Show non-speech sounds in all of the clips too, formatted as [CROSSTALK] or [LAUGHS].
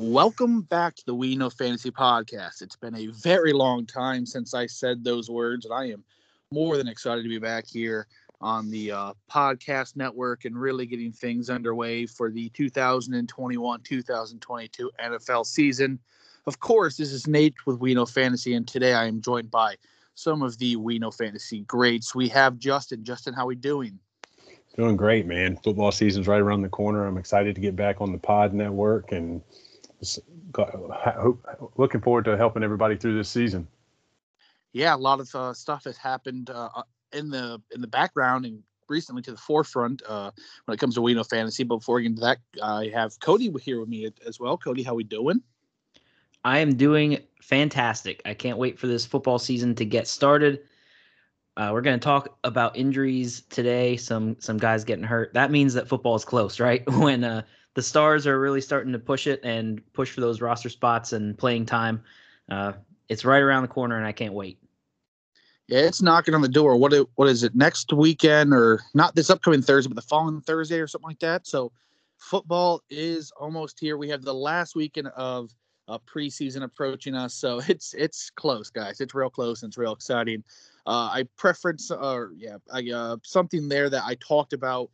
Welcome back to the We Know Fantasy Podcast. It's been a very long time since I said those words, and I am more than excited to be back here on the uh, podcast network and really getting things underway for the 2021 2022 NFL season. Of course, this is Nate with We Know Fantasy, and today I am joined by some of the We Know Fantasy greats. We have Justin. Justin, how are we doing? Doing great, man. Football season's right around the corner. I'm excited to get back on the Pod Network and looking forward to helping everybody through this season. Yeah, a lot of uh, stuff has happened uh, uh, in the in the background and recently to the forefront uh, when it comes to We Know Fantasy. But before we get into that, I have Cody here with me as well. Cody, how are we doing? I am doing fantastic. I can't wait for this football season to get started. Uh, we're going to talk about injuries today. Some some guys getting hurt. That means that football is close, right? [LAUGHS] When uh, the stars are really starting to push it and push for those roster spots and playing time, uh, it's right around the corner, and I can't wait. Yeah, it's knocking on the door. What what is it next weekend or not this upcoming Thursday, but the following Thursday or something like that? So football is almost here. We have the last weekend of uh, preseason approaching us, so [LAUGHS] it's it's close, guys. It's real close and it's real exciting. Uh, I preference, or yeah, I, uh, something there that I talked about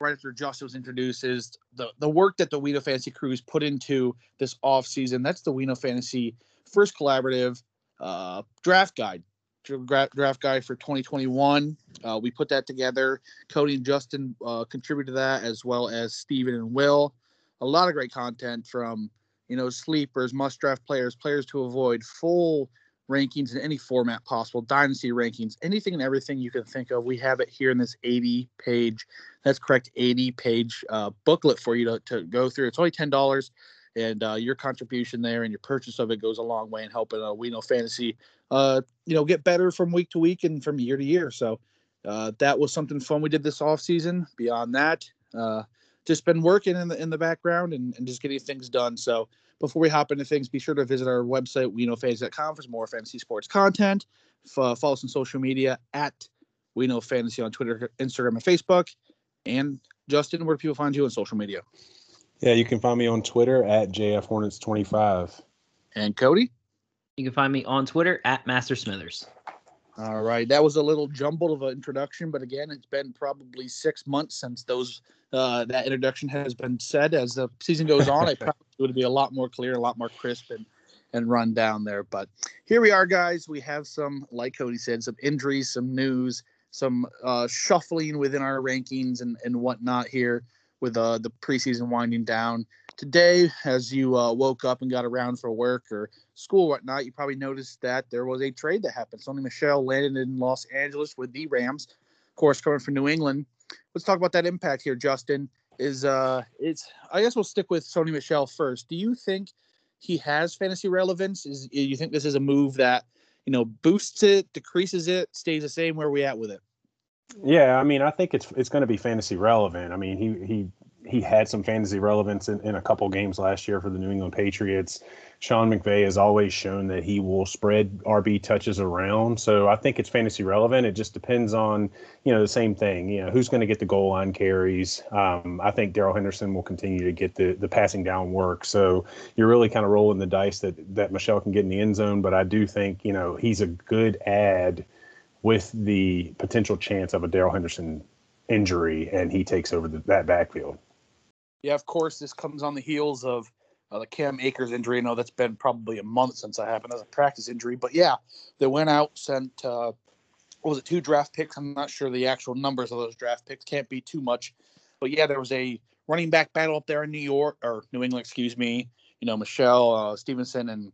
right after Justin was introduced is the the work that the We Know Fantasy crews put into this off season. That's the We Know Fantasy first collaborative uh, draft guide. Draft guide for 2021. Uh, we put that together. Cody and Justin uh, contributed to that, as well as Steven and Will. A lot of great content from you know sleepers, must draft players, players to avoid, full rankings in any format possible, dynasty rankings, anything and everything you can think of. We have it here in this 80 page, that's correct, 80 page uh, booklet for you to, to go through. It's only $10 and uh, your contribution there and your purchase of it goes a long way in helping uh, we know fantasy uh, you know get better from week to week and from year to year so uh, that was something fun we did this off season beyond that uh, just been working in the in the background and, and just getting things done so before we hop into things, be sure to visit our website, weknowfantasy.com for more fantasy sports content. F- follow us on social media at We Know Fantasy on Twitter, Instagram, and Facebook. And Justin, where do people find you on social media? Yeah, you can find me on Twitter at JFHornets25. And Cody? You can find me on Twitter at Master Smithers. All right, that was a little jumbled of an introduction, but again, it's been probably six months since those uh, that introduction has been said. As the season goes on, I probably [LAUGHS] would be a lot more clear, a lot more crisp, and and run down there. But here we are, guys. We have some, like Cody said, some injuries, some news, some uh, shuffling within our rankings and and whatnot here with uh, the preseason winding down. Today, as you uh, woke up and got around for work or school, or whatnot, you probably noticed that there was a trade that happened. Sony Michel landed in Los Angeles with the Rams, of course, coming from New England let's talk about that impact here, Justin. Is uh, it's I guess we'll stick with Sony Michel first. Do you think he has fantasy relevance? Is you think this is a move that you know boosts it, decreases it, stays the same? Where are we at with it? Yeah, I mean, I think it's it's going to be fantasy relevant. I mean, he he he had some fantasy relevance in, in a couple games last year for the New England Patriots. Sean McVay has always shown that he will spread RB touches around. So I think it's fantasy relevant. It just depends on, you know, the same thing. You know, who's going to get the goal line carries. Um, I think Darrell Henderson will continue to get the the passing down work. So you're really kind of rolling the dice that that Michel can get in the end zone. But I do think, you know, he's a good ad with the potential chance of a Darrell Henderson injury and he takes over the, that backfield. Yeah, of course, this comes on the heels of uh, the Cam Akers injury. I know that's been probably a month since that happened as a practice injury, but yeah, they went out sent uh, was it two draft picks? I'm not sure the actual numbers of those draft picks. Can't be too much, but yeah, there was a running back battle up there in New York or New England, excuse me. You know, Michel uh, Stevenson and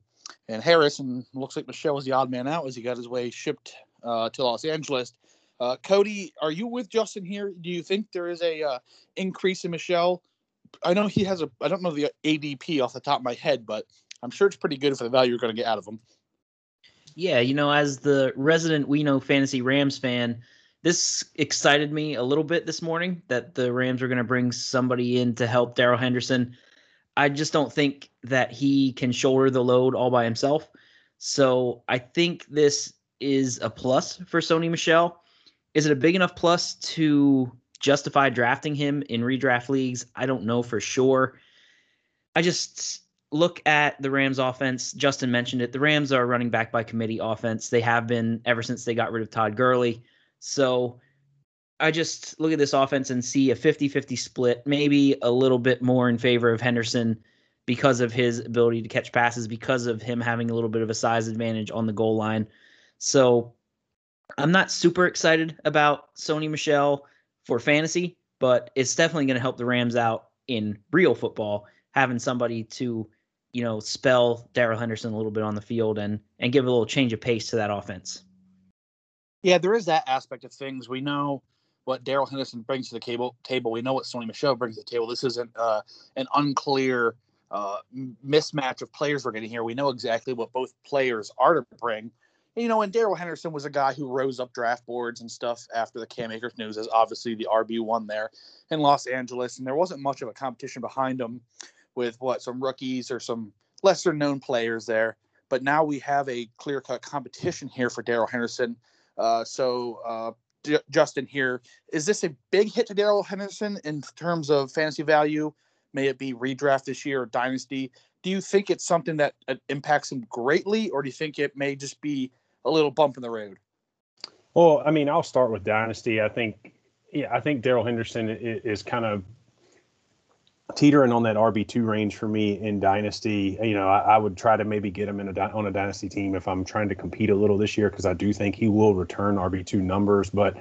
and Harris, and looks like Michel was the odd man out as he got his way shipped uh, to Los Angeles. Uh, Cody, are you with Justin here? Do you think there is a uh, increase in Michel I know he has a I don't know the ADP off the top of my head, but I'm sure it's pretty good for the value you're going to get out of him. Yeah, you know, as the resident we know fantasy Rams fan, this excited me a little bit this morning that the Rams are going to bring somebody in to help Darrell Henderson. I just don't think that he can shoulder the load all by himself. So I think this is a plus for Sony Michel. Is it a big enough plus to justify drafting him in redraft leagues. I don't know for sure. I just look at the Rams offense, Justin mentioned it. The Rams are running back by committee offense. They have been ever since they got rid of Todd Gurley. So I just look at this offense and see a 50 50 split, maybe a little bit more in favor of Henderson because of his ability to catch passes, because of him having a little bit of a size advantage on the goal line. So I'm not super excited about Sony Michel for fantasy, but it's definitely going to help the Rams out in real football, having somebody to, you know, spell Darrell Henderson a little bit on the field and and give a little change of pace to that offense. Yeah, there is that aspect of things. We know what Darrell Henderson brings to the table. Table. We know what Sony Michel brings to the table. This isn't uh, an unclear uh, mismatch of players we're getting here. We know exactly what both players are to bring. You know, and Darrell Henderson was a guy who rose up draft boards and stuff after the Cam Akers news as obviously the RB one there in Los Angeles, and there wasn't much of a competition behind him with what some rookies or some lesser known players there. But now we have a clear cut competition here for Darrell Henderson. Uh, so uh, Justin here. Is this a big hit to Darrell Henderson in terms of fantasy value? May it be redraft this year or dynasty? Do you think it's something that uh, impacts him greatly, or do you think it may just be a little bump in the road? Well, I mean, I'll start with dynasty. I think, yeah, I think Darrell Henderson is, is kind of teetering on that RB two range for me in dynasty. You know, I, I, would try to maybe get him in a on a dynasty team if I'm trying to compete a little this year because I do think he will return RB two numbers. But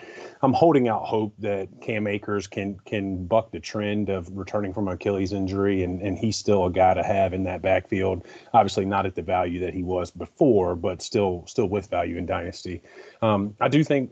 I'm holding out hope that Cam Akers can can buck the trend of returning from Achilles injury, and and he's still a guy to have in that backfield. Obviously, not at the value that he was before, but still still with value in dynasty. Um, I do think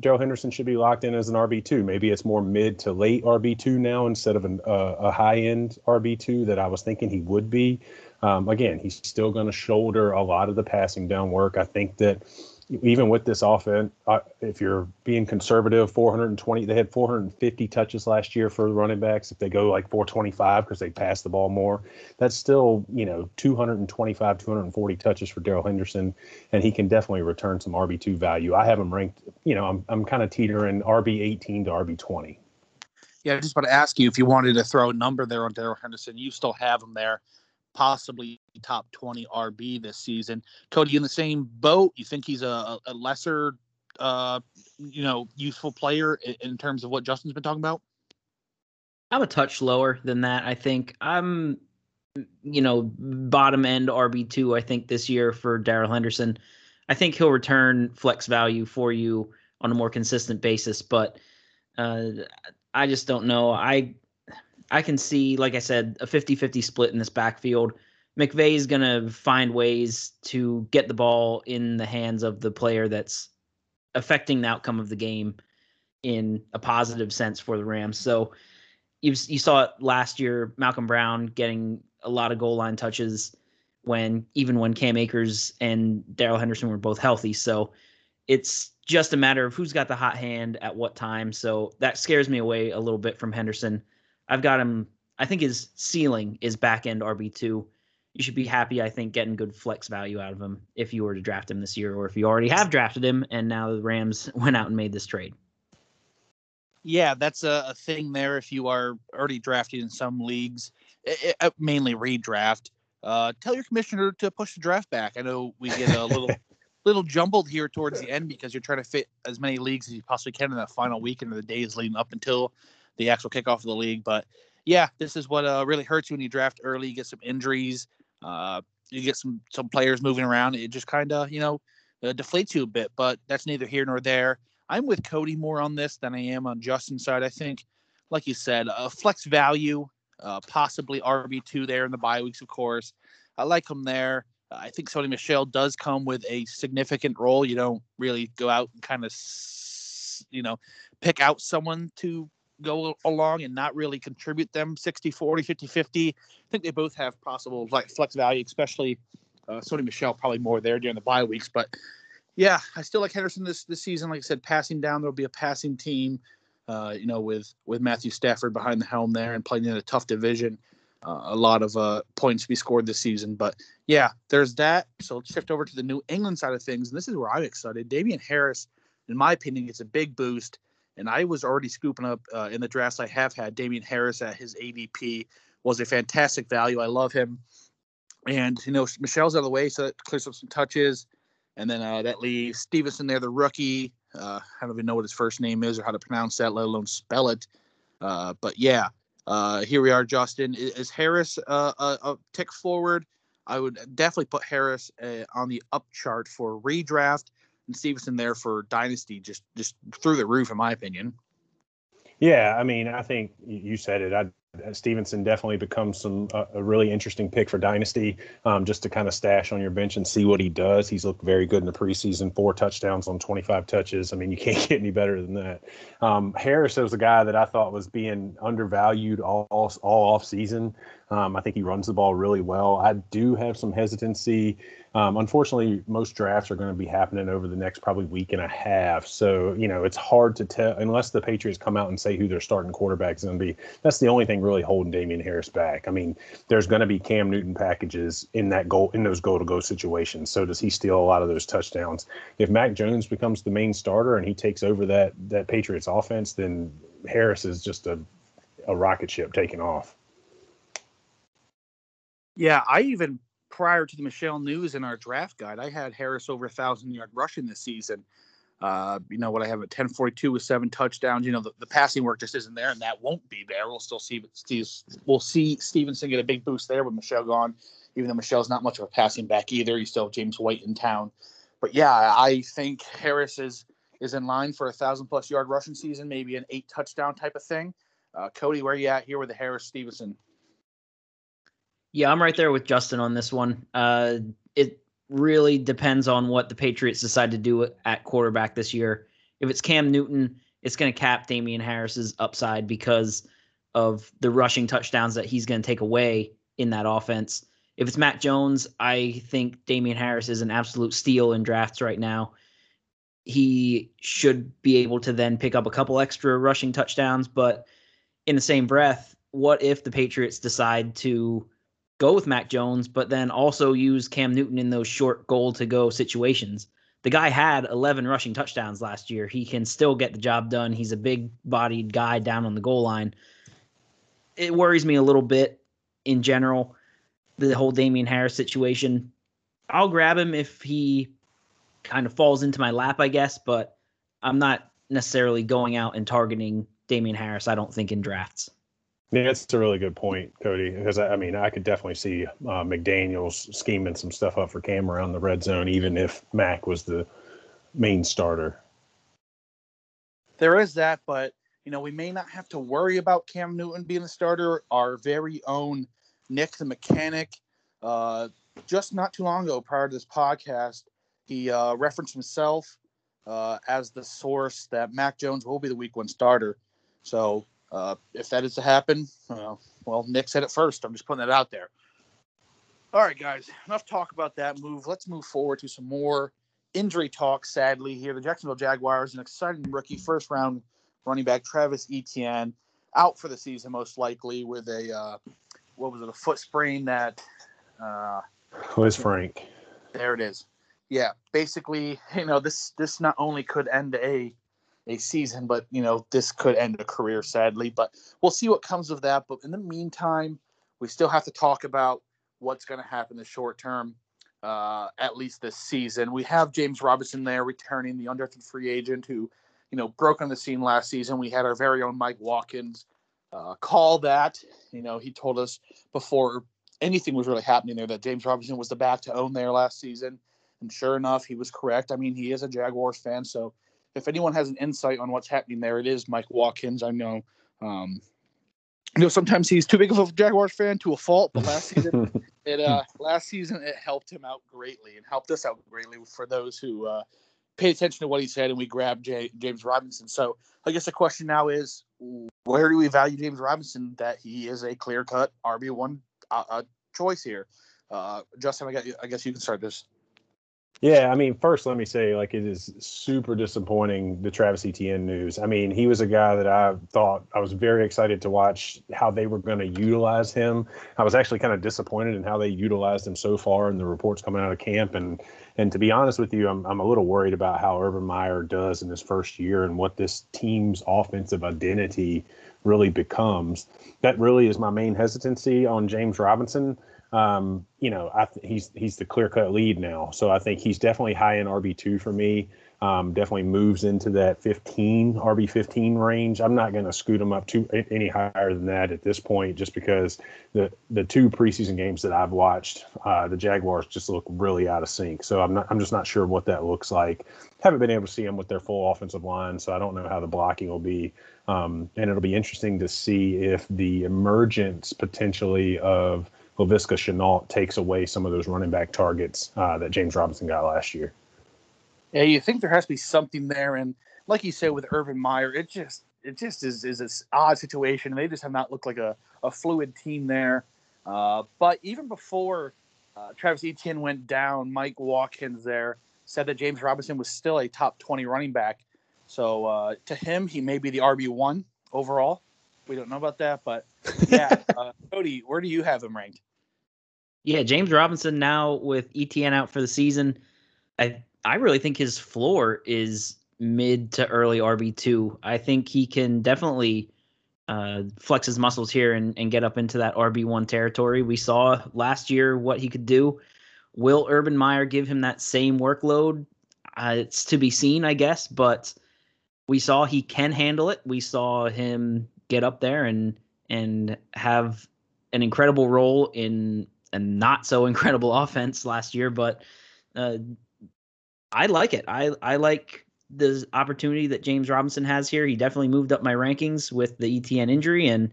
Darrell Henderson should be locked in as an RB two. Maybe it's more mid to late RB two now instead of an, uh, a high end RB two that I was thinking he would be. Um, again, he's still going to shoulder a lot of the passing down work. I think that even with this offense, uh, if you're being conservative, 420, they had 450 touches last year for running backs. If they go like 425 because they pass the ball more, that's still, you know, 225, 240 touches for Darrell Henderson, and he can definitely return some RB2 value. I have him ranked, you know, I'm, I'm kind of teetering RB 18 to RB 20. Yeah, I just want to ask you if you wanted to throw a number there on Darrell Henderson, you still have him there possibly top 20 RB this season. Cody, in the same boat, you think he's a, a lesser, uh, you know, useful player in, in terms of what Justin's been talking about? I'm a touch lower than that. I think I'm, you know, bottom end RB2, I think, this year for Darrell Henderson. I think he'll return flex value for you on a more consistent basis, but uh, I just don't know. I I can see, like I said, a 50 50 split in this backfield. McVay is going to find ways to get the ball in the hands of the player that's affecting the outcome of the game in a positive sense for the Rams. So you you saw it last year, Malcolm Brown getting a lot of goal line touches when even when Cam Akers and Darrell Henderson were both healthy. So it's just a matter of who's got the hot hand at what time. So that scares me away a little bit from Henderson. I've got him. I think his ceiling is back end RB two. You should be happy, I think, getting good flex value out of him if you were to draft him this year, or if you already have drafted him and now the Rams [LAUGHS] went out and made this trade. Yeah, that's a, a thing there. If you are already drafted in some leagues, it, it, mainly redraft, uh, tell your commissioner to push the draft back. I know we get a little [LAUGHS] little jumbled here towards the end because you're trying to fit as many leagues as you possibly can in that final weekend of the days leading up until the actual kickoff of the league. But yeah, this is what uh, really hurts you when you draft early. You get some injuries. Uh, you get some some players moving around. It just kind of you know uh, deflates you a bit. But that's neither here nor there. I'm with Cody more on this than I am on Justin's side. I think, like you said, a flex value, uh, possibly RB two there in the bye weeks, of course. I like him there. I think Sony Michel does come with a significant role. You don't really go out and kind of, you know, pick out someone to go along and not really contribute them 60 40 50 50 i think they both have possible like flex value especially uh, Sony michel probably more there during the bye weeks but yeah i still like henderson this this season. Like i said passing down there'll be a passing team uh, you know with with matthew stafford behind the helm there and playing in a tough division. Uh, a lot of uh, points to be scored this season but yeah there's that. So let's shift over to the new england side of things and this is where i'm excited. Damien harris in my opinion gets a big boost and I was already scooping up uh, in the drafts I have had. Damien Harris at his ADP was a fantastic value. I love him. And you know Michel's out of the way, so that clears up some touches, and then uh, that leaves Stevenson there, the rookie. Uh, I don't even know what his first name is or how to pronounce that, let alone spell it. Uh, but yeah, uh, here we are, Justin. Is, is Harris uh, a, a, tick forward? I would definitely put Harris uh, on the up chart for redraft and Stevenson there for dynasty, just just through the roof, in my opinion. Yeah, I mean, I think you said it. I uh, Stevenson definitely becomes some uh, a really interesting pick for dynasty, um, just to kind of stash on your bench and see what he does. He's looked very good in the preseason, four touchdowns on 25 touches. I mean, you [LAUGHS] can't get any better than that. Um, Harris was a guy that I thought was being undervalued all all, all off season. Um, I think he runs the ball really well. I do have some hesitancy um, unfortunately, most drafts are going to be happening over the next probably week and a half. So, you know, it's hard to tell unless the Patriots come out and say who their starting quarterback is going to be. That's the only thing really holding Damien Harris back. I mean, there's going to be Cam Newton packages in that goal in those goal to go situations. So does he steal a lot of those touchdowns? If Mac Jones becomes the main starter and he takes over that that Patriots offense, then Harris is just a a rocket ship taking off. Yeah, I even prior to the Michel news in our draft guide, I had Harris over a thousand yard rushing this season. Uh, you know what I have at 1042 with seven touchdowns. You know the, the passing work just isn't there, and that won't be there. We'll still see we'll see Stevenson get a big boost there with Michel gone. Even though Michel's not much of a passing back either, you still have James White in town. But yeah, I think Harris is is in line for a thousand plus yard rushing season, maybe an eight touchdown type of thing. Uh, Cody, where are you at here with the Harris Stevenson? Yeah, I'm right there with Justin on this one. Uh, it really depends on what the Patriots decide to do at quarterback this year. If it's Cam Newton, it's going to cap Damien Harris's upside because of the rushing touchdowns that he's going to take away in that offense. If it's Matt Jones, I think Damien Harris is an absolute steal in drafts right now. He should be able to then pick up a couple extra rushing touchdowns, but in the same breath, what if the Patriots decide to go with Mac Jones, but then also use Cam Newton in those short goal to go situations. The guy had 11 rushing touchdowns last year. He can still get the job done. He's a big bodied guy down on the goal line. It worries me a little bit in general, the whole Damien Harris situation. I'll grab him if he kind of falls into my lap, I guess, but I'm not necessarily going out and targeting Damien Harris, I don't think, in drafts. Yeah, that's a really good point, Cody. Because I mean, I could definitely see uh, McDaniels scheming some stuff up for Cam around the red zone, even if Mac was the main starter. There is that, but you know, we may not have to worry about Cam Newton being the starter. Our very own Nick the mechanic, uh, just not too long ago, prior to this podcast, he uh, referenced himself uh, as the source that Mac Jones will be the Week One starter. So uh, if that is to happen, uh, well, Nick said it first. I'm just putting that out there. All right, guys, enough talk about that move. Let's move forward to some more injury talk. Sadly, here the Jacksonville Jaguars, an exciting rookie first round running back Travis Etienne, out for the season most likely with a uh, what was it, a foot sprain that. Uh, Where's Frank? There it is. Yeah, basically, you know this this not only could end a a season, but you know this could end a career sadly. But we'll see what comes of that. But in the meantime, we still have to talk about what's going to happen in the short term, uh, at least this season. We have James Robinson there returning, the undrafted free agent who, you know, broke on the scene last season. We had our very own Mike Watkins uh, call that. You know, he told us before anything was really happening there that James Robinson was the back to own there last season. And sure enough, he was correct. I mean, he is a Jaguars fan, so if anyone has an insight on what's happening there, it is Mike Watkins. I know, um, you know, sometimes he's too big of a Jaguars fan to a fault, but last season, [LAUGHS] it uh, last season it helped him out greatly and helped us out greatly for those who uh, paid attention to what he said and we grabbed J- James Robinson. So I guess the question now is, where do we value James Robinson that he is a clear cut RB one uh, choice here? Uh, Justin, I, got, I guess you can start this. Yeah, I mean, first let me say, like, it is super disappointing the Travis Etienne news. I mean, he was a guy that I thought I was very excited to watch how they were going to utilize him. I was actually kind of disappointed in how they utilized him so far and the reports coming out of camp. And and to be honest with you, I'm I'm a little worried about how Urban Meyer does in his first year and what this team's offensive identity really becomes. That really is my main hesitancy on James Robinson. Um, you know, I th- he's he's the clear cut lead now. So I think he's definitely high in RB two for me. Um, definitely moves into that 15 RB 15 range. I'm not going to scoot him up to any higher than that at this point, just because the the two preseason games that I've watched, uh, the Jaguars just look really out of sync. So I'm not I'm just not sure what that looks like. Haven't been able to see them with their full offensive line, so I don't know how the blocking will be. Um, and it'll be interesting to see if the emergence potentially of Laviska Shenault takes away some of those running back targets uh, that James Robinson got last year. Yeah, you think there has to be something there, and like you said with Urban Meyer, it just it just is is this odd situation. They just have not looked like a, a fluid team there. Uh, but even before uh, Travis Etienne went down, Mike Watkins there said that James Robinson was still a top twenty running back. So uh, to him, he may be the RB one overall. We don't know about that, but [LAUGHS] yeah, uh, Cody, where do you have him ranked? Yeah, James Robinson now with Etienne out for the season. I I really think his floor is mid to early RB two. I think he can definitely uh, flex his muscles here and, and get up into that RB one territory. We saw last year what he could do. Will Urban Meyer give him that same workload? Uh, it's to be seen, I guess, but we saw he can handle it. We saw him get up there and and have an incredible role in a not so [LAUGHS] incredible offense last year, but uh, I like it. I I like the opportunity that James Robinson has here. He definitely moved up my rankings with the Etienne injury, and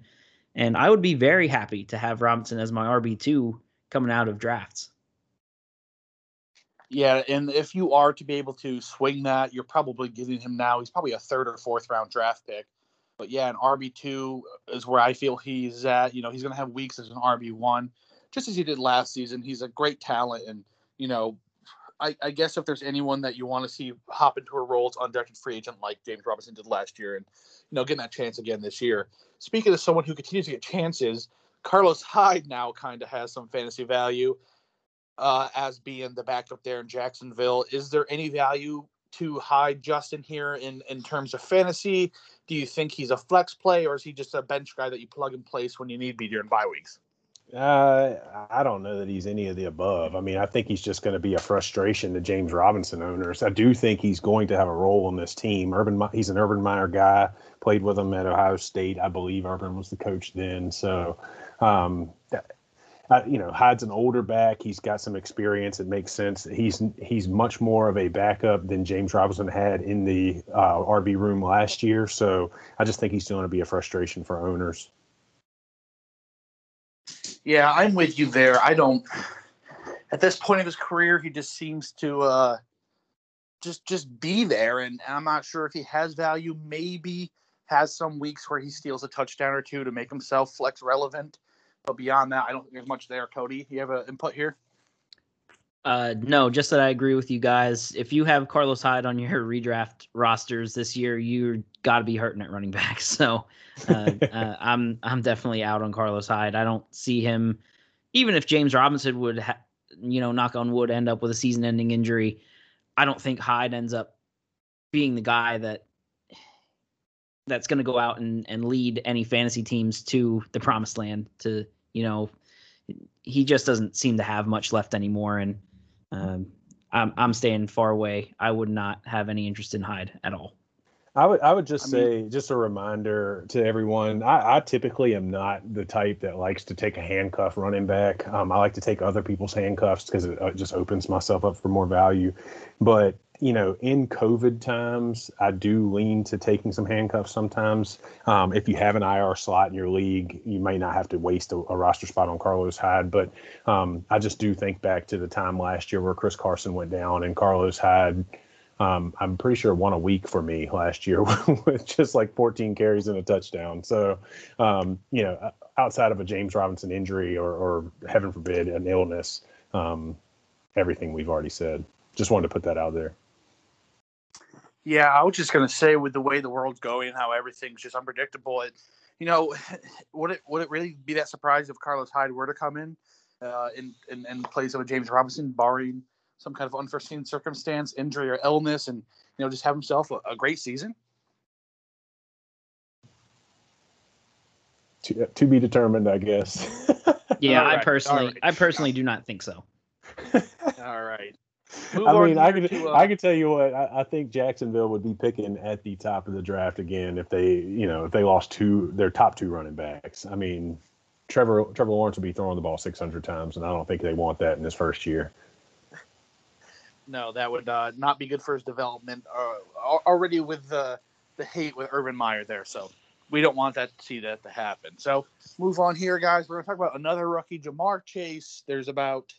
and I would be very happy to have Robinson as my RB two coming out of drafts. Yeah, and if you are to be able to swing that, you're probably giving him now. He's probably a third or fourth round draft pick. But yeah, an RB two is where I feel he's at. You know, he's going to have weeks as an RB one, just as he did last season. He's a great talent, and you know, I, I, guess if there's anyone that you want to see hop into a role as undrafted free agent like James Robinson did last year, and you know, getting that chance again this year. Speaking of someone who continues to get chances, Carlos Hyde now kind of has some fantasy value uh, as being the backup there in Jacksonville. Is there any value to Hyde Justin here in in terms of fantasy? Do you think he's a flex play, or is he just a bench guy that you plug in place when you need be during bye weeks? Uh, I don't know that he's any of the above. I mean, I think he's just going to be a frustration to James Robinson owners. I do think he's going to have a role in this team. Urban, he's an Urban Meyer guy. Played with him at Ohio State, I believe. Urban was the coach then, so um, you know, Hyde's an older back. He's got some experience. It makes sense. He's he's much more of a backup than James Robinson had in the uh, RB room last year. So I just think he's going to be a frustration for owners. Yeah, I'm with you there. I don't. At this point of his career, he just seems to uh, just just be there, and I'm not sure if he has value. Maybe has some weeks where he steals a touchdown or two to make himself flex relevant. But beyond that, I don't think there's much there. Cody, you have an input here? Uh, no, just that I agree with you guys. If you have Carlos Hyde on your [LAUGHS] redraft rosters this year, you got to be hurting at running back. [LAUGHS] So uh, uh, [LAUGHS] I'm I'm definitely out on Carlos Hyde. I don't see him, even if James Robinson would, ha- you know, knock on wood, end up with a season-ending injury. I don't think Hyde ends up being the guy that that's going to go out and, and lead any fantasy teams to the promised land to you know he just doesn't seem to have much left anymore and um, I'm, I'm staying far away i would not have any interest in hyde at all I would I would just I say mean, just a reminder to everyone. I, I, typically am not the type that likes to take a handcuff running back. Um, I like to take other people's handcuffs because it, it, just opens myself up for more value. But you know, in COVID times, I do lean to taking some handcuffs sometimes. Um, if you have an IR slot in your league, you may not have to waste a, a roster spot on Carlos Hyde. But um, I just do think back to the time last year where Chris Carson went down and Carlos Hyde. Um, I'm pretty sure won a week for me last year [LAUGHS] with just like 14 carries and a touchdown. So, um, you know, outside of a James Robinson injury or, or heaven forbid, an illness, um, everything we've already said. Just wanted to put that out there. Yeah, I was just gonna say with the way the world's going, how everything's just unpredictable. It, you know, [SIGHS] would it would it really be that surprised if Carlos Hyde were to come in, uh, in, in in place of a James Robinson, barring some kind of unforeseen circumstance, injury or illness, and you know just have himself a, a great season? To, to be determined, I guess. [LAUGHS] Yeah, I personally, alright. I personally do not think so. [LAUGHS] [LAUGHS] All right. Move I mean, I could, to, uh, I could tell you what, I, I think Jacksonville would be picking at the top of the draft again if they, you know, if they lost two, their top two running backs. I mean, Trevor, Trevor Lawrence would be throwing the ball 600 times, and I don't think they want that in his first year. No, that would uh, not be good for his development. Uh, already with the the hate with Urban Meyer there, so we don't want that to see that to happen. So move on here, guys. We're gonna talk about another rookie, Ja'Marr Chase. There's about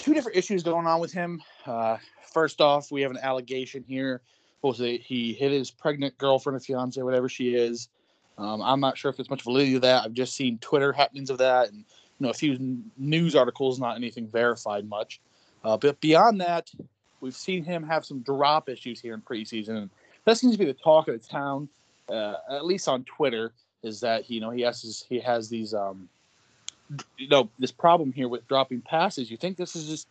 two different issues going on with him. Uh, first off, we have an allegation here. Was? He hit his pregnant girlfriend or fiance, whatever she is. Um, I'm not sure if there's much validity to that. I've just seen Twitter happenings of that, and you know a few n- news articles, not anything verified much. Uh, but beyond that, we've seen him have some drop issues here in preseason, and that seems to be the talk of the town, uh, at least on Twitter. Is that you know he has his, he has these um, you know this problem here with dropping passes. You think this is just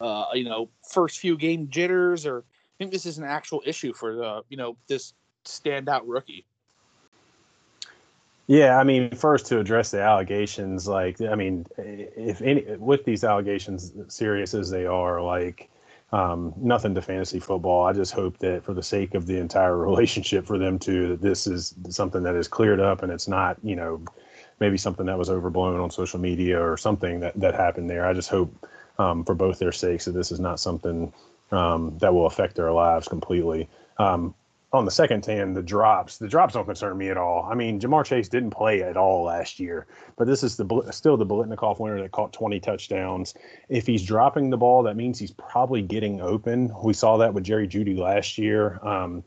uh, you know first few game jitters, or I think this is an actual issue for the you know this standout rookie? Yeah, I mean, first to address the allegations, like, I mean, if any, with these allegations, serious as they are, like, um, nothing to fantasy football. I just hope that for the sake of the entire [LAUGHS] relationship for them two, that this is something that is cleared up and it's not, you know, maybe something that was overblown on social media or something that, that happened there. I just hope um, for both their sakes that this is not something um, that will affect their lives completely. Um, on the second hand, the drops, the drops don't concern me at all. I mean, Ja'Marr Chase didn't play at all last year, but this is the still the Biletnikoff winner that caught 20 touchdowns. If he's dropping the ball, that means he's probably getting open. We saw that with Jerry Jeudy last year. Um,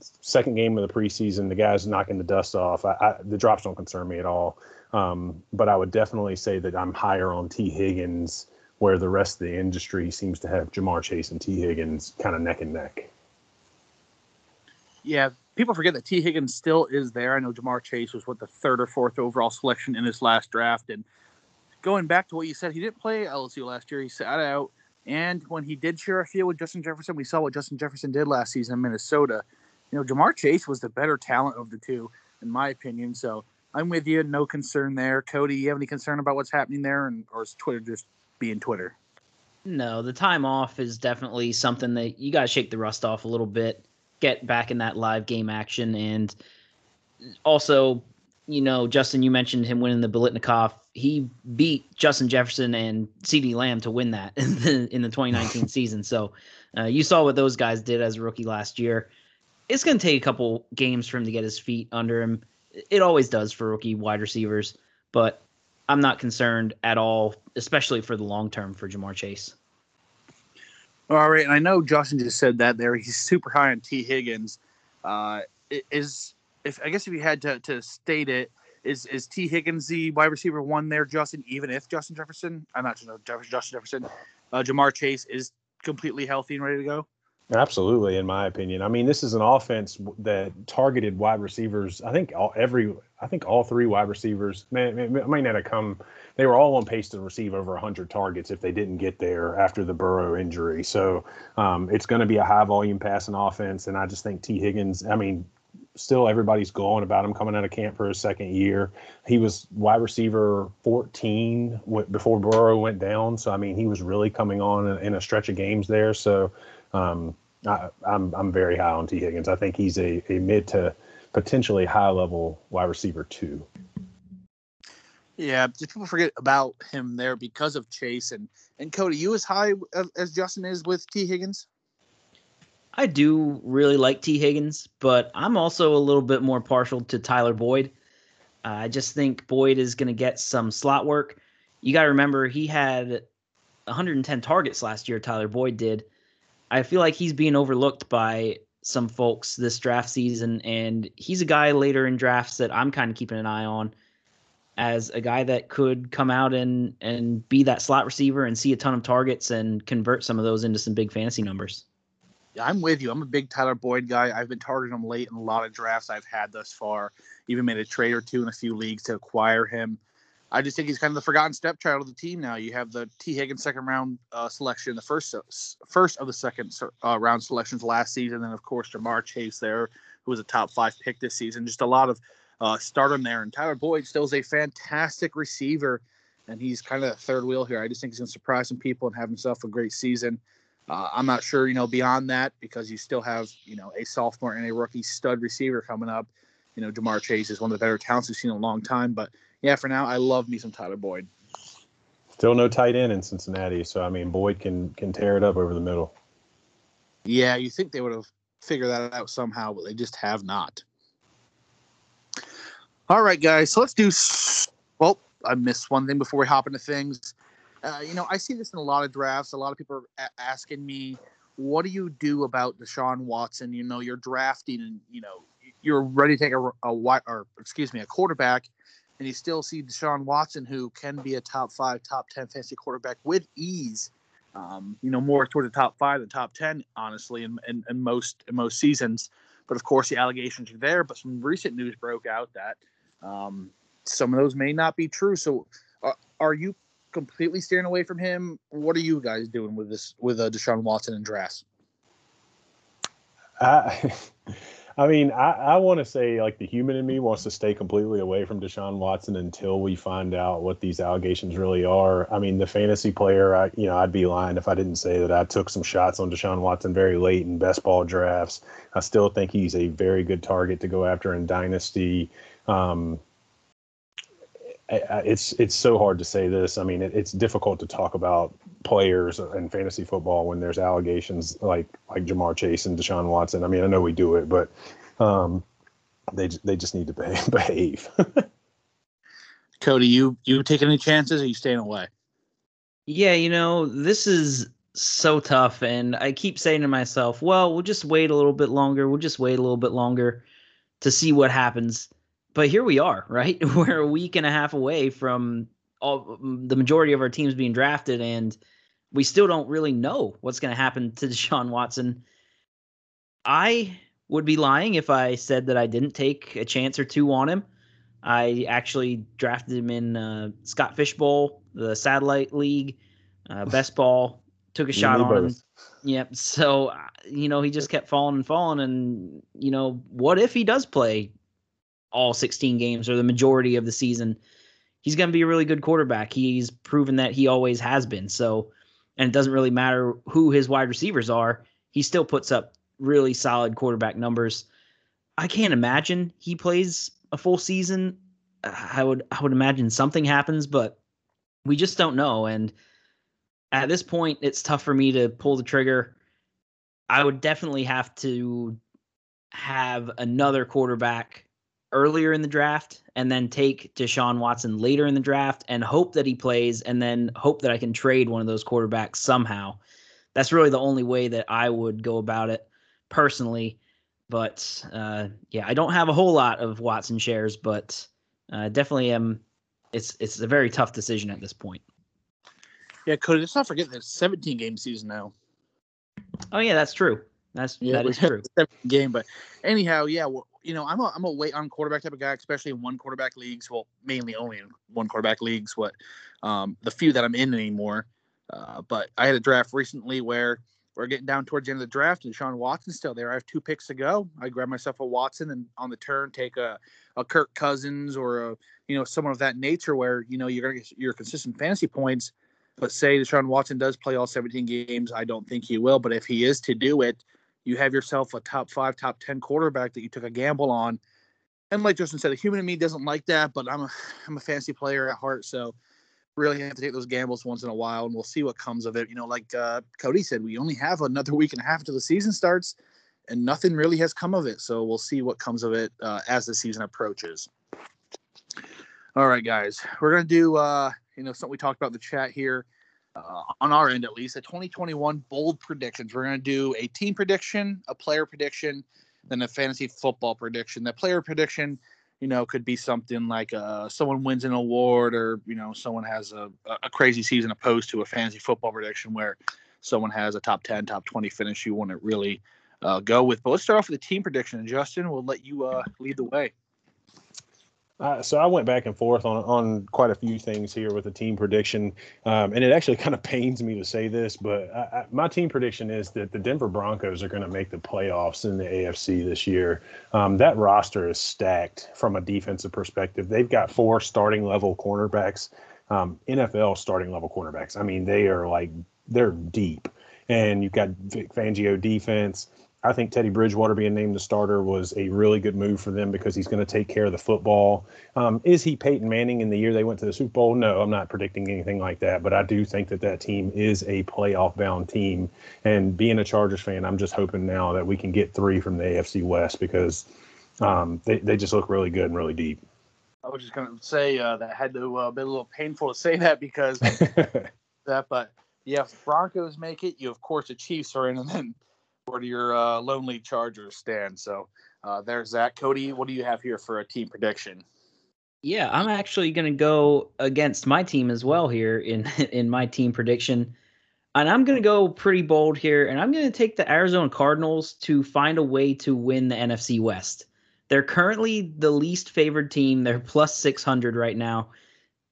second game of the preseason, the guy's knocking the dust off. I, I, the drops don't concern me at all. Um, but I would definitely say that I'm higher on Tee Higgins, where the rest of the industry seems to have Ja'Marr Chase and Tee Higgins kind of neck and neck. Yeah, people forget that Tee Higgins still is there. I know Ja'Marr Chase was what the third or fourth overall selection in his last draft, and going back to what you said, he didn't play LSU last year. He sat out, and when he did share a field with Justin Jefferson, we saw what Justin Jefferson did last season in Minnesota. You know, Ja'Marr Chase was the better talent of the two, in my opinion. So I'm with you. No concern there. Cody, you have any concern about what's happening there, and or is Twitter just being Twitter? No, the time off is definitely something that you got to shake the rust off a little bit, get back in that live game action, and also, you know, Justin, you mentioned him winning the Biletnikoff. He beat Justin Jefferson and CeeDee Lamb to win that [LAUGHS] in the in the 2019 season. So, uh, you saw what those guys did as a rookie last year. It's going to take a couple games for him to get his feet under him. It always does for rookie wide receivers, but I'm not concerned at all, especially for the long term for Ja'Marr Chase. All right, and I know Justin just said that there. He's super high on Tee Higgins. Uh, is if I guess if you had to, to state it, is is Tee Higgins the wide receiver one there, Justin? Even if Justin Jefferson, I'm not Justin Jefferson, Justin Jefferson, uh, Ja'Marr Chase is completely healthy and ready to go. Absolutely, in my opinion. I mean, this is an offense that targeted wide receivers. I think all every, I think all three wide receivers, man, it might not have come. They were all on pace to receive over 100 targets if they didn't get there after the Burrow injury. So um, it's going to be a high volume passing offense, and I just think Tee Higgins. I mean, still everybody's going about him coming out of camp for his second year. He was wide receiver 14 w- before Burrow went down. So I mean, he was really coming on in a stretch of games there. So um, I, I'm I'm very high on Tee Higgins. I think he's a, a mid to potentially high level wide receiver too. Yeah, just people forget about him there because of Chase and and Cody. You as high as- as Justin is with Tee Higgins? I do really like Tee Higgins, but I'm also a little bit more partial to Tyler Boyd. Uh, I just think Boyd is going to get some slot work. You got to remember he had 110 targets last year. Tyler Boyd did. I feel like he's being overlooked by some folks this draft season, and he's a guy later in drafts that I'm kind of keeping an eye on as a guy that could come out and and be that slot receiver and see a ton of targets and convert some of those into some big fantasy numbers. Yeah, I'm with you. I'm a big Tyler Boyd guy. I've been targeting him late in a lot of drafts I've had thus far. Even made a trade or two in a few leagues to acquire him. I just think he's kind of the forgotten stepchild of the team now. You have the Tee Higgins second round uh, selection, the first first of the second uh, round selections last season, and of course Ja'Marr Chase there, who was a top five pick this season. Just a lot of uh, start him there. And Tyler Boyd still is a fantastic receiver, and he's kind of the third wheel here. I just think he's going to surprise some people and have himself a great season. Uh, I'm not sure, you know, beyond that because you still have, you know, a sophomore and a rookie stud receiver coming up. You know, Ja'Marr Chase is one of the better talents we've seen in a long time. But yeah, for now, I love me some Tyler Boyd. Still no tight end in Cincinnati, so I mean Boyd can can tear it up over the middle. Yeah, you think they would have figured that out somehow, but they just have not. All right, guys. So let's do. Well, I missed one thing before we hop into things. Uh, you know, I see this in a lot of drafts. A lot of people are a- asking me, "What do you do about Deshaun Watson?" You know, you're drafting, and you know, you're ready to take a, a wide, or excuse me, a quarterback, and you still see Deshaun Watson, who can be a top five, top ten fantasy quarterback with ease. Um, you know, more toward the top five than top ten, honestly, in, in, in most in most seasons. But of course, the allegations are there. But some recent news broke out that um, some of those may not be true. So, uh, are you completely steering away from him? What are you guys doing with this with uh, Deshaun Watson and drafts? I, [LAUGHS] I mean, I, I want to say like the human in me wants to stay completely away from Deshaun Watson until we find out what these allegations really are. I mean, the fantasy player, I you know, I'd be lying if I didn't say that I took some shots on Deshaun Watson very late in best ball drafts. I still think he's a very good target to go after in dynasty. Um, it's it's so hard to say this. I mean, it, it's difficult to talk about players in fantasy football when there's allegations like like Ja'Marr Chase and Deshaun Watson. I mean, I know we do it, but um, they they just need to [LAUGHS] behave. [LAUGHS] Cody, you you taking any chances? Or are you staying away? Yeah, you know this is so tough, and I keep saying to myself, "Well, we'll just wait a little bit longer. We'll just wait a little bit longer to see what happens." But here we are, [LAUGHS] right? We're a week and a half away from all the majority of our teams being drafted, and we still don't really know what's going to happen to [LAUGHS] Deshaun Watson. I would be lying if I said that I didn't take a chance or two on him. I actually drafted him in uh, Scott Fish Bowl, the Satellite League, uh, [LAUGHS] Best Ball. Took a shot on him. Yep. So uh, you know he just kept falling and falling, and you know what if he does play all 16 games or the majority of the season, he's going to be a really good quarterback. He's proven that he always has been. So, and it doesn't really matter who his wide receivers are, he still puts up really solid quarterback numbers. I can't imagine he plays a full season. I would I would imagine something happens, but we just don't know. And at this point, it's tough for me to pull the trigger. I would definitely have to have another quarterback earlier in the draft and then take Deshaun Watson later in the draft and hope that he plays and then hope that I can trade one of those quarterbacks somehow. That's really the only way that I would go about it personally. But uh, yeah, I don't have a whole lot of Watson shares, but uh, definitely am. It's it's a very tough decision at this point. Yeah, Cody, let's not forget that 17 game season now. Oh yeah, that's true. That's yeah, that is true. Game, but anyhow, yeah, well, you know, I'm a I'm a wait on quarterback type of guy, especially in one quarterback leagues. Well, mainly only in one quarterback leagues. What um, the few that I'm in anymore. Uh, but I had a draft recently where we're getting down towards the end of the draft, and Sean Watson's still there. I have two picks to go. I grab myself a Watson, and on the turn take a a Kirk Cousins or a you know someone of that nature, where you know you're gonna get your consistent fantasy points. But say Deshaun Watson does play all 17 games, I don't think he will. But if he is to do it, you have yourself a top five, top 10 quarterback that you took a gamble on. And like Justin said, the human in me doesn't like that, but I'm a [SIGHS] I'm a fancy player at heart, so really have to take those gambles once in a while, and we'll see what comes of it. You know, like uh, Cody said, we only have another week and a half until the season starts, and nothing really has come of it. So we'll see what comes of it uh, as the season approaches. All right, guys, we're gonna do uh, you know something we talked about in the chat here uh, on our end at least, a 2021 bold predictions. We're going to do a team prediction, a player prediction, then a fantasy football prediction. The player prediction, you know, could be something like uh, someone wins an award or, you know, someone has a, a crazy season opposed to a fantasy football prediction where someone has a top 10, top 20 finish you want to really uh, go with. But let's start off with the team prediction. And Justin, we'll let you uh, lead the way. Uh, so I went back and forth on on quite a few things here with the team prediction, um, and it actually [LAUGHS] kind of pains me to say this, but I, I, my team prediction is that the Denver Broncos are going to make the playoffs in the AFC this year. Um, that roster is stacked from a defensive perspective. They've got four starting level cornerbacks, um, NFL starting level cornerbacks. I mean, they are like they're deep, and you've got Vic Fangio defense. I think Teddy Bridgewater being named the starter was a really good move for them because he's going to take care of the football. Um, is he Peyton Manning in the year they went to the Super Bowl? No, I'm not predicting anything like that, but I do think that that team is a playoff bound team. And being a Chargers fan, I'm just hoping now that we can get three from the AFC West because um, they, they just look really good and really deep. I was just going to say uh, that had to uh, be a little painful to say [LAUGHS] that because [LAUGHS] that, but yeah, if Broncos make it, you of course the Chiefs are in, and then where your uh, lonely Chargers stand? So uh, there's that. Cody, what do you have here for a team prediction? Yeah, I'm actually going to go against my team as well here in [LAUGHS] in my team prediction. And I'm going to go pretty bold here and I'm going to take the Arizona Cardinals to find a way to win the NFC West. They're currently the least favored team. They're plus 600 right now.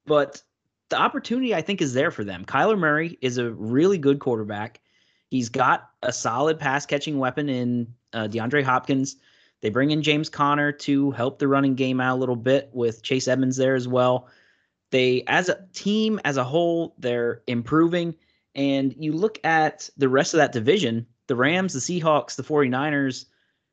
But the opportunity I think is there for them. Kyler Murray is a really good quarterback. He's got a solid pass catching weapon in uh, DeAndre Hopkins. They bring in James Conner to help the running game out a little bit with Chase Edmonds there as well. They, as a team, as a whole, they're improving. And you look at the rest of that division the Rams, the Seahawks, the 49ers,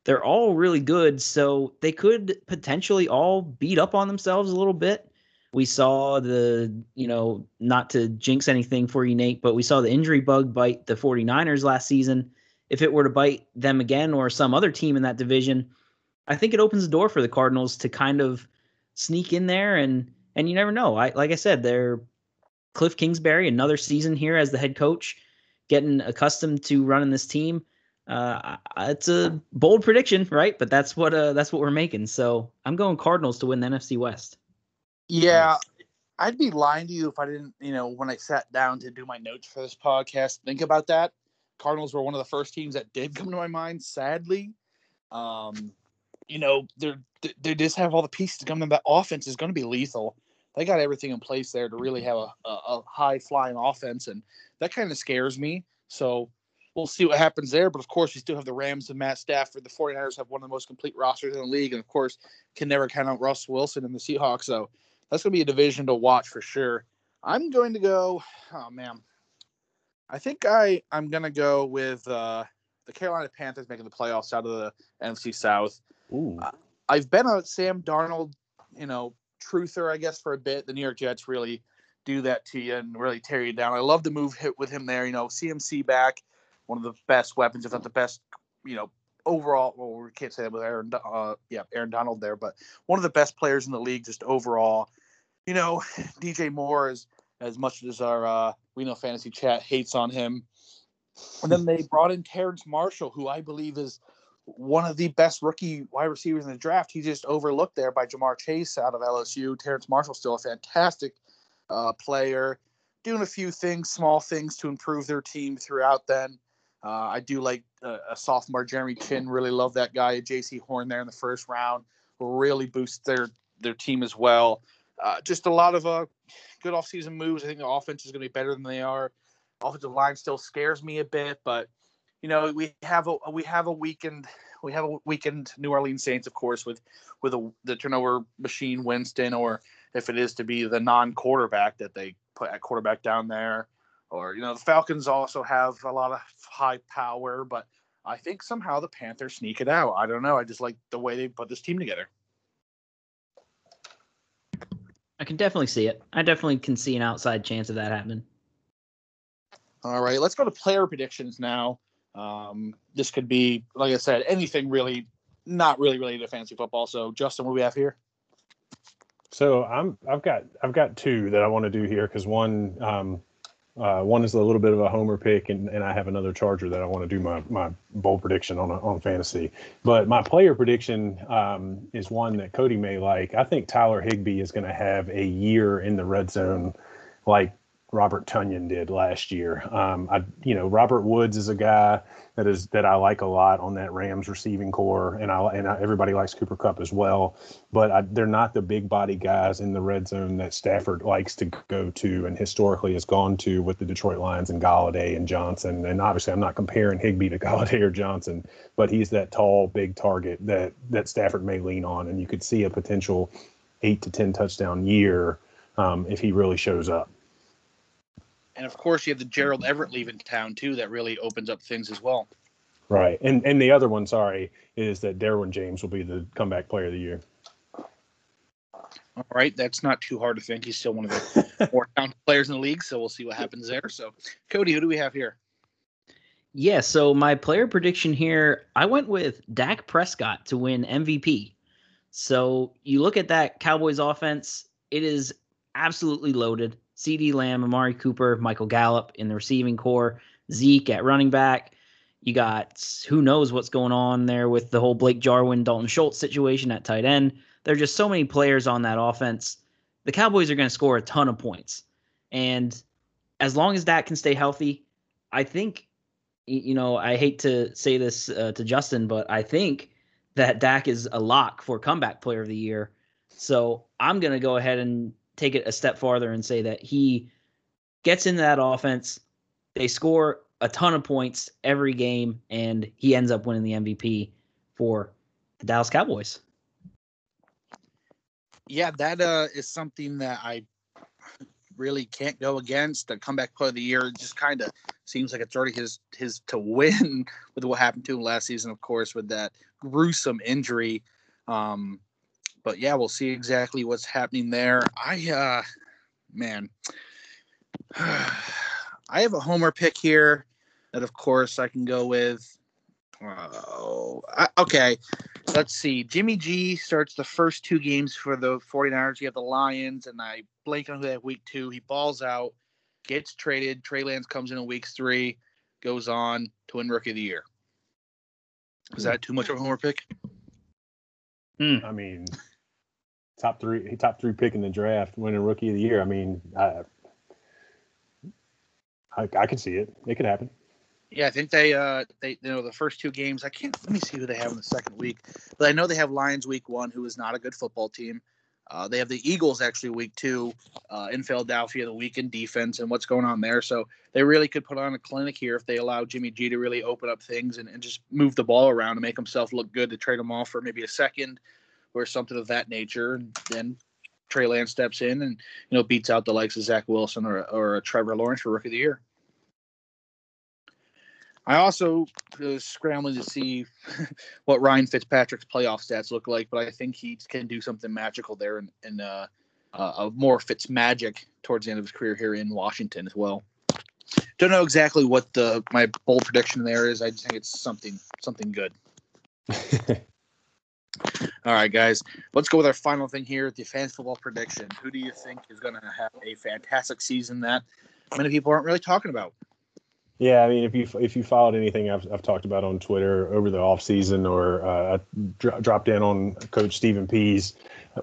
they're all really good. So they could potentially all beat up on themselves a little bit. We saw the, you know, not to jinx anything for you, Nate, but we saw the injury bug bite the 49ers last season. If it were to bite them again or some other team in that division, I think it opens the door for the Cardinals to kind of sneak in there and and you never know. I like I said, they're Cliff Kingsbury, another season here as the head coach, getting accustomed to running this team. Uh, it's a bold prediction, right? But that's what uh, that's what we're making. So I'm going Cardinals to win the NFC West. Yeah, I'd be lying to you if I didn't, you know, when I sat down to do my notes for this podcast, think about that. Cardinals were one of the first teams that did come to my mind, sadly. Um, you know, they're they just have all the pieces to come to that offense is going to be lethal. They got everything in place there to really have a, a, a high flying offense, and that kind of scares me. So we'll see what happens there. But of course, we still have the Rams and Matt Stafford. The 49ers have one of the most complete rosters in the league, and of course, can never count out Russ Wilson and the Seahawks. So that's going to be a division to watch for sure. I'm going to go. Oh man, I think I I'm going to go with uh, the Carolina Panthers making the playoffs out of the NFC South. Ooh. I've been a Sam Darnold, you know, truther, I guess, for a bit. The New York Jets really do that to you and really tear you down. I love the move hit with him there. You know, CMC back, one of the best weapons, if not the best, you know, overall. Well, we can't say that with Aaron, uh, yeah, Aaron Donald there, but one of the best players in the league, just overall you know, [SIGHS] DJ Moore is as much as our uh, we know fantasy chat hates on him. And then they brought in Terrence Marshall, who I believe is one of the best rookie wide receivers in the draft. He just overlooked there by Ja'Marr Chase out of LSU. Terrence Marshall still a fantastic uh, player, doing a few things, small things to improve their team throughout. Then uh, I do like uh, a sophomore Jeremy Chinn. Really love that guy. Jaycee Horn there in the first round really boosts their their team as well. Uh, just a lot of uh, good offseason moves. I think the offense is going to be better than they are. Offensive line still scares me a bit, but you know we have a we have a weekend we have a weekend New Orleans Saints, of course, with with a, the turnover machine Winston, or if it is to be the non-quarterback that they put at quarterback down there, or you know the Falcons also have a lot of high power, but I think somehow the Panthers sneak it out. I don't know. I just like the way they put this team together. I can definitely see it. I definitely can see an outside chance of that happening. All right, let's go to player predictions now. Um, this could be, like I said, anything really, not really related to fantasy football. So, Justin, what do we have here? So I'm I've got I've got two that I want to do here because one um, uh, one is a little bit of a homer pick, and, and I have another Charger that I want to do my, my bold prediction on on fantasy. But my player prediction um, is one that Cody may like. I think Tyler Higbee is going to have a year in the red zone, like Robert Tonyan did last year. Um, I, you know, Robert Woods is a guy that is that I like a lot on that Rams receiving core, and I and I, everybody likes Cooper Kupp as well. But I, they're not the big body guys in the red zone that Stafford likes to go to, and historically has gone to with the Detroit Lions and Golladay and Johnson. And obviously, I'm not comparing Higbee to [LAUGHS] Golladay or Johnson, but he's that tall, big target that that Stafford may lean on, and you could see a potential eight to ten touchdown year um, if he really shows up. And of course, you have the Gerald Everett leaving town too. That really opens up things as well. Right, and and the other one, sorry, is that Derwin James will be the comeback player of the year. All right, that's not too hard to think. He's still one of the [LAUGHS] more talented players in the league, so we'll see what happens there. So, Cody, who do we have here? Yeah, so my player prediction here, I went with Dak Prescott to win MVP. So you look at that Cowboys offense, it is absolutely loaded. CeeDee Lamb, Amari Cooper, Michael Gallup in the receiving core, Zeke at running back. You got who knows what's going on there with the whole Blake Jarwin, Dalton Schultz situation at tight end. There are just so many players on that offense. The Cowboys are going to score a ton of points. And as long as that can stay healthy, I think, you know, I hate to say this uh, to Justin, but I think that Dak is a lock for comeback player of the year. So I'm going to go ahead and take it a step farther and say that he gets into that offense. They score a ton of points every game, and he ends up winning the MVP for the Dallas Cowboys. Yeah, that uh, is something that I really can't go against. The comeback player of the year just kind of seems like it's already his his to win [LAUGHS] with what happened to him last season, of course, with that gruesome injury. Um, but yeah, we'll see exactly what's happening there. I uh man, [SIGHS] I have a homer pick here that of course I can go with. Oh, I, okay. Let's see. Jimmy G starts the first two games for the 49ers. You have the Lions, and I blank on who they have week two. He balls out, gets traded. Trey Lance comes in in week three, goes on to win Rookie of the Year. Is that too much of a homer pick? Hmm. I mean, top three, top three pick in the draft, winning Rookie of the Year. I mean, I, I, I could see it. It could happen. Yeah, I think they uh they you know the first two games. I can't let me see who they have in the second week, but I know they have Lions week one, who is not a good football team. Uh, they have the Eagles actually week two uh, in Philadelphia, the week in defense and what's going on there. So they really could put on a clinic here if they allow Jimmy G to really open up things and, and just move the ball around and make himself look good to trade him off for maybe a second or something of that nature. And then Trey Lance steps in and you know beats out the likes of Zach Wilson or or Trevor Lawrence for Rookie of the Year. I also was scrambling to see [LAUGHS] what Ryan Fitzpatrick's playoff stats look like, but I think he can do something magical there and, and uh, uh, more Fitz magic towards the end of his career here in Washington as well. Don't know exactly what the my bold prediction there is. I just think it's something something good. [LAUGHS] All right, guys, let's go with our final thing here: the fantasy football prediction. Who do you think is going to have a fantastic season that many people aren't really talking about? Yeah, I mean, if you if you followed anything I've, I've talked about on Twitter over the off season, or uh, I dro- dropped in on Coach Stephen P's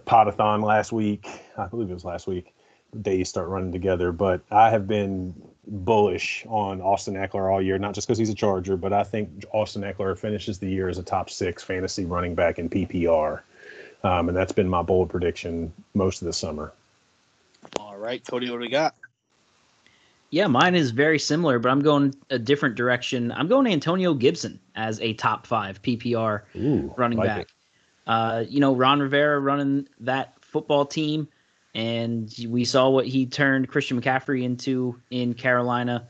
potathon last week, I believe it was last week. Days start running together, but I have been bullish on Austin Ekeler all year, not just because he's a Charger, but I think Austin Ekeler finishes the year as a top six fantasy running back in PPR, um, and that's been my bold prediction most of the summer. All right, Cody, what do we got? Yeah, mine is very similar, but I'm going a different direction. I'm going Antonio Gibson as a top five PPR Ooh, running like back. Uh, you know, Ron Rivera running that football team, and we saw what he turned Christian McCaffrey into in Carolina.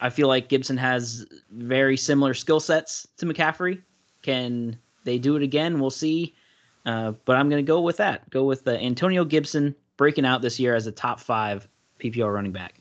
I feel like Gibson has very similar skill sets to McCaffrey. Can they do it again? We'll see. Uh, but I'm going to go with that. Go with uh, Antonio Gibson breaking out this year as a top five PPR running back.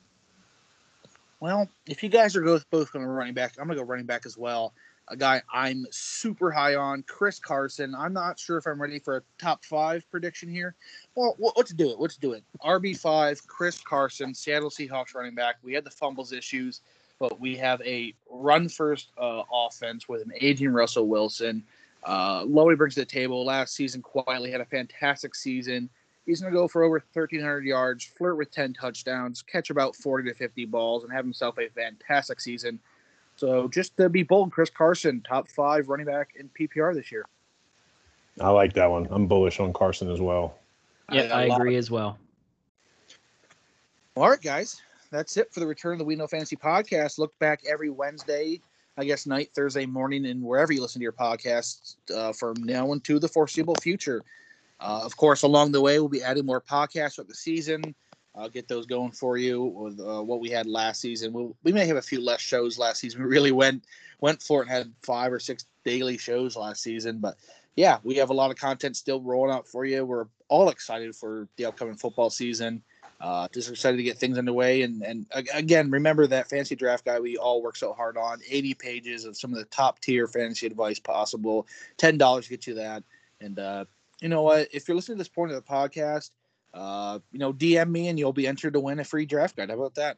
Well, if you guys are both going to running back, I'm going to go running back as well. A guy I'm super high on, Chris Carson. I'm not sure if I'm ready for a top five prediction here. Well, let's do it. Let's do it. RB five, Chris Carson, Seattle Seahawks running back. We had the fumbles issues, but we have a run first uh, offense with an aging Russell Wilson. Uh, Lowy brings to the table last season quietly had a fantastic season. He's going to go for over 1,300 yards, flirt with 10 touchdowns, catch about 40 to 50 balls, and have himself a fantastic season. So just to be bold, Chris Carson, top five running back in PPR this year. I like that one. I'm bullish on Carson as well. Yeah, I, I agree as well. All right, guys. That's it for the return of the We Know Fantasy podcast. Look back every Wednesday, I guess night, Thursday morning, and wherever you listen to your podcasts uh, from now into the foreseeable future. Uh, of course, along the way, we'll be adding more podcasts throughout the season. I'll get those going for you with uh, what we had last season. We'll, we may have a few less shows last season. We really went went for it and had five or six daily shows last season, but yeah, we have a lot of content still rolling out for you. We're all excited for the upcoming football season. Uh, just excited to get things underway. And and again, remember that fancy draft guy we all work so hard on. 80 pages of some of the top tier fantasy advice possible. Ten dollars to get you that. And uh, you know what? If you're listening to this point of the podcast, uh, you know, DM me and you'll be entered to win a free draft guide. How about that?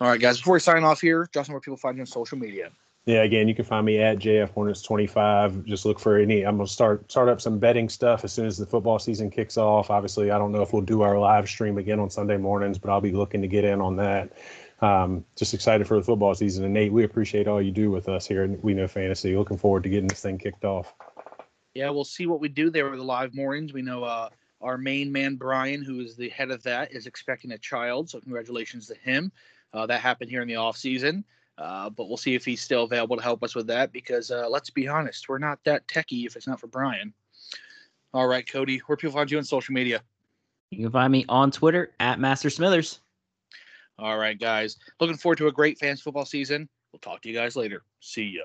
All right, guys. Before we sign off here, Justin, where people find you on social media. Yeah, again, you can find me at JF Hornets 25. Just look for any. I'm gonna start start up some betting stuff as soon as the football season kicks off. Obviously, I don't know if we'll do our live stream again on Sunday mornings, but I'll be looking to get in on that. Um, just excited for the football season. And Nate, we appreciate all you do with us here at We Know Fantasy. Looking forward to getting this thing kicked off. Yeah, we'll see what we do there with the live mornings. We know uh, our main man Brian, who is the head of that, is expecting a child. So congratulations to him. Uh, that happened here in the off season. Uh, but we'll see if he's still available to help us with that because uh, let's be honest, we're not that techie if it's not for Brian. All right, Cody, where people find you on social media? You can find me on Twitter at Master Smithers. All right, guys. Looking forward to a great fans football season. We'll talk to you guys later. See ya.